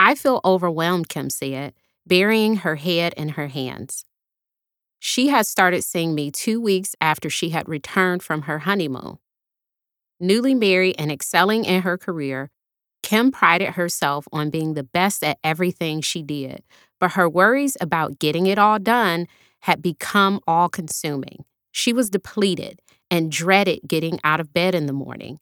I feel overwhelmed, Kim said, burying her head in her hands. She had started seeing me two weeks after she had returned from her honeymoon. Newly married and excelling in her career, Kim prided herself on being the best at everything she did, but her worries about getting it all done had become all consuming. She was depleted and dreaded getting out of bed in the morning.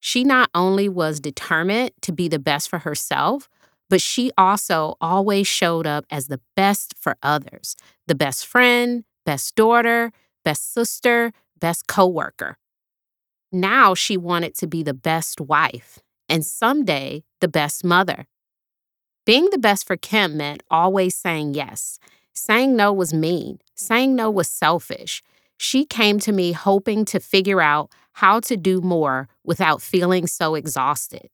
She not only was determined to be the best for herself, but she also always showed up as the best for others the best friend, best daughter, best sister, best coworker. Now she wanted to be the best wife and someday the best mother. Being the best for Kim meant always saying yes. Saying no was mean. Saying no was selfish. She came to me hoping to figure out how to do more without feeling so exhausted.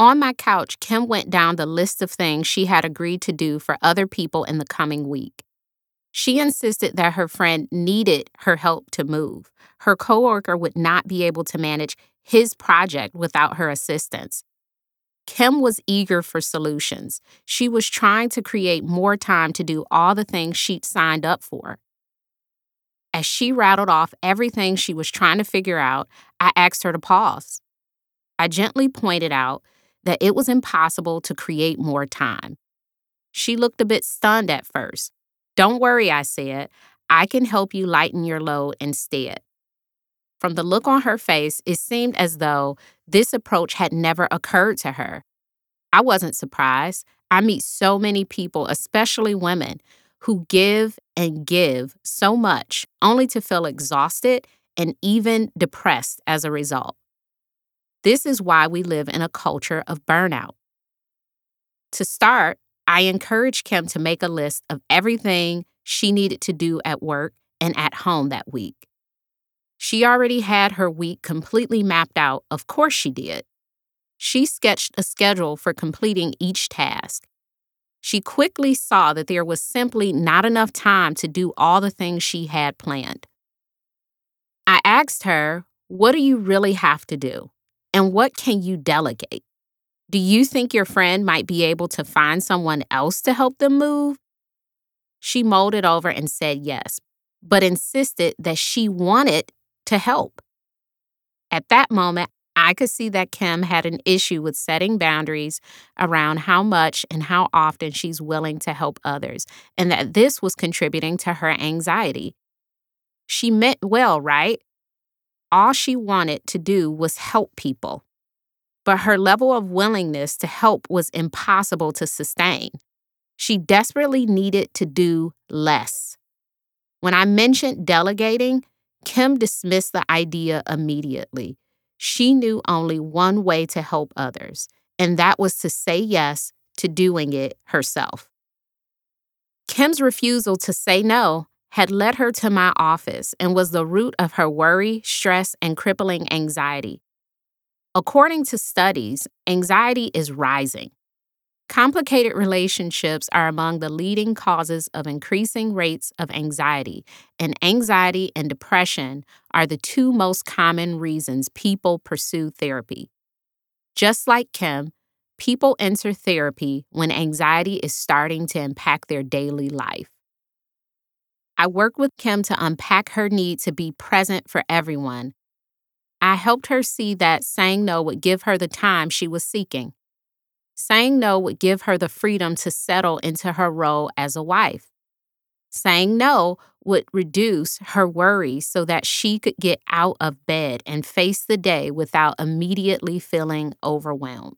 On my couch, Kim went down the list of things she had agreed to do for other people in the coming week. She insisted that her friend needed her help to move. Her coworker would not be able to manage his project without her assistance. Kim was eager for solutions. She was trying to create more time to do all the things she'd signed up for. As she rattled off everything she was trying to figure out, I asked her to pause. I gently pointed out that it was impossible to create more time. She looked a bit stunned at first. Don't worry, I said. I can help you lighten your load instead. From the look on her face, it seemed as though this approach had never occurred to her. I wasn't surprised. I meet so many people, especially women, who give and give so much only to feel exhausted and even depressed as a result. This is why we live in a culture of burnout. To start, I encouraged Kim to make a list of everything she needed to do at work and at home that week. She already had her week completely mapped out, of course she did. She sketched a schedule for completing each task. She quickly saw that there was simply not enough time to do all the things she had planned. I asked her, What do you really have to do? And what can you delegate? Do you think your friend might be able to find someone else to help them move? She molded over and said yes, but insisted that she wanted to help. At that moment, I could see that Kim had an issue with setting boundaries around how much and how often she's willing to help others, and that this was contributing to her anxiety. She meant well, right? All she wanted to do was help people. But her level of willingness to help was impossible to sustain. She desperately needed to do less. When I mentioned delegating, Kim dismissed the idea immediately. She knew only one way to help others, and that was to say yes to doing it herself. Kim's refusal to say no had led her to my office and was the root of her worry, stress, and crippling anxiety. According to studies, anxiety is rising. Complicated relationships are among the leading causes of increasing rates of anxiety, and anxiety and depression are the two most common reasons people pursue therapy. Just like Kim, people enter therapy when anxiety is starting to impact their daily life. I worked with Kim to unpack her need to be present for everyone. I helped her see that saying no would give her the time she was seeking. Saying no would give her the freedom to settle into her role as a wife. Saying no would reduce her worries so that she could get out of bed and face the day without immediately feeling overwhelmed.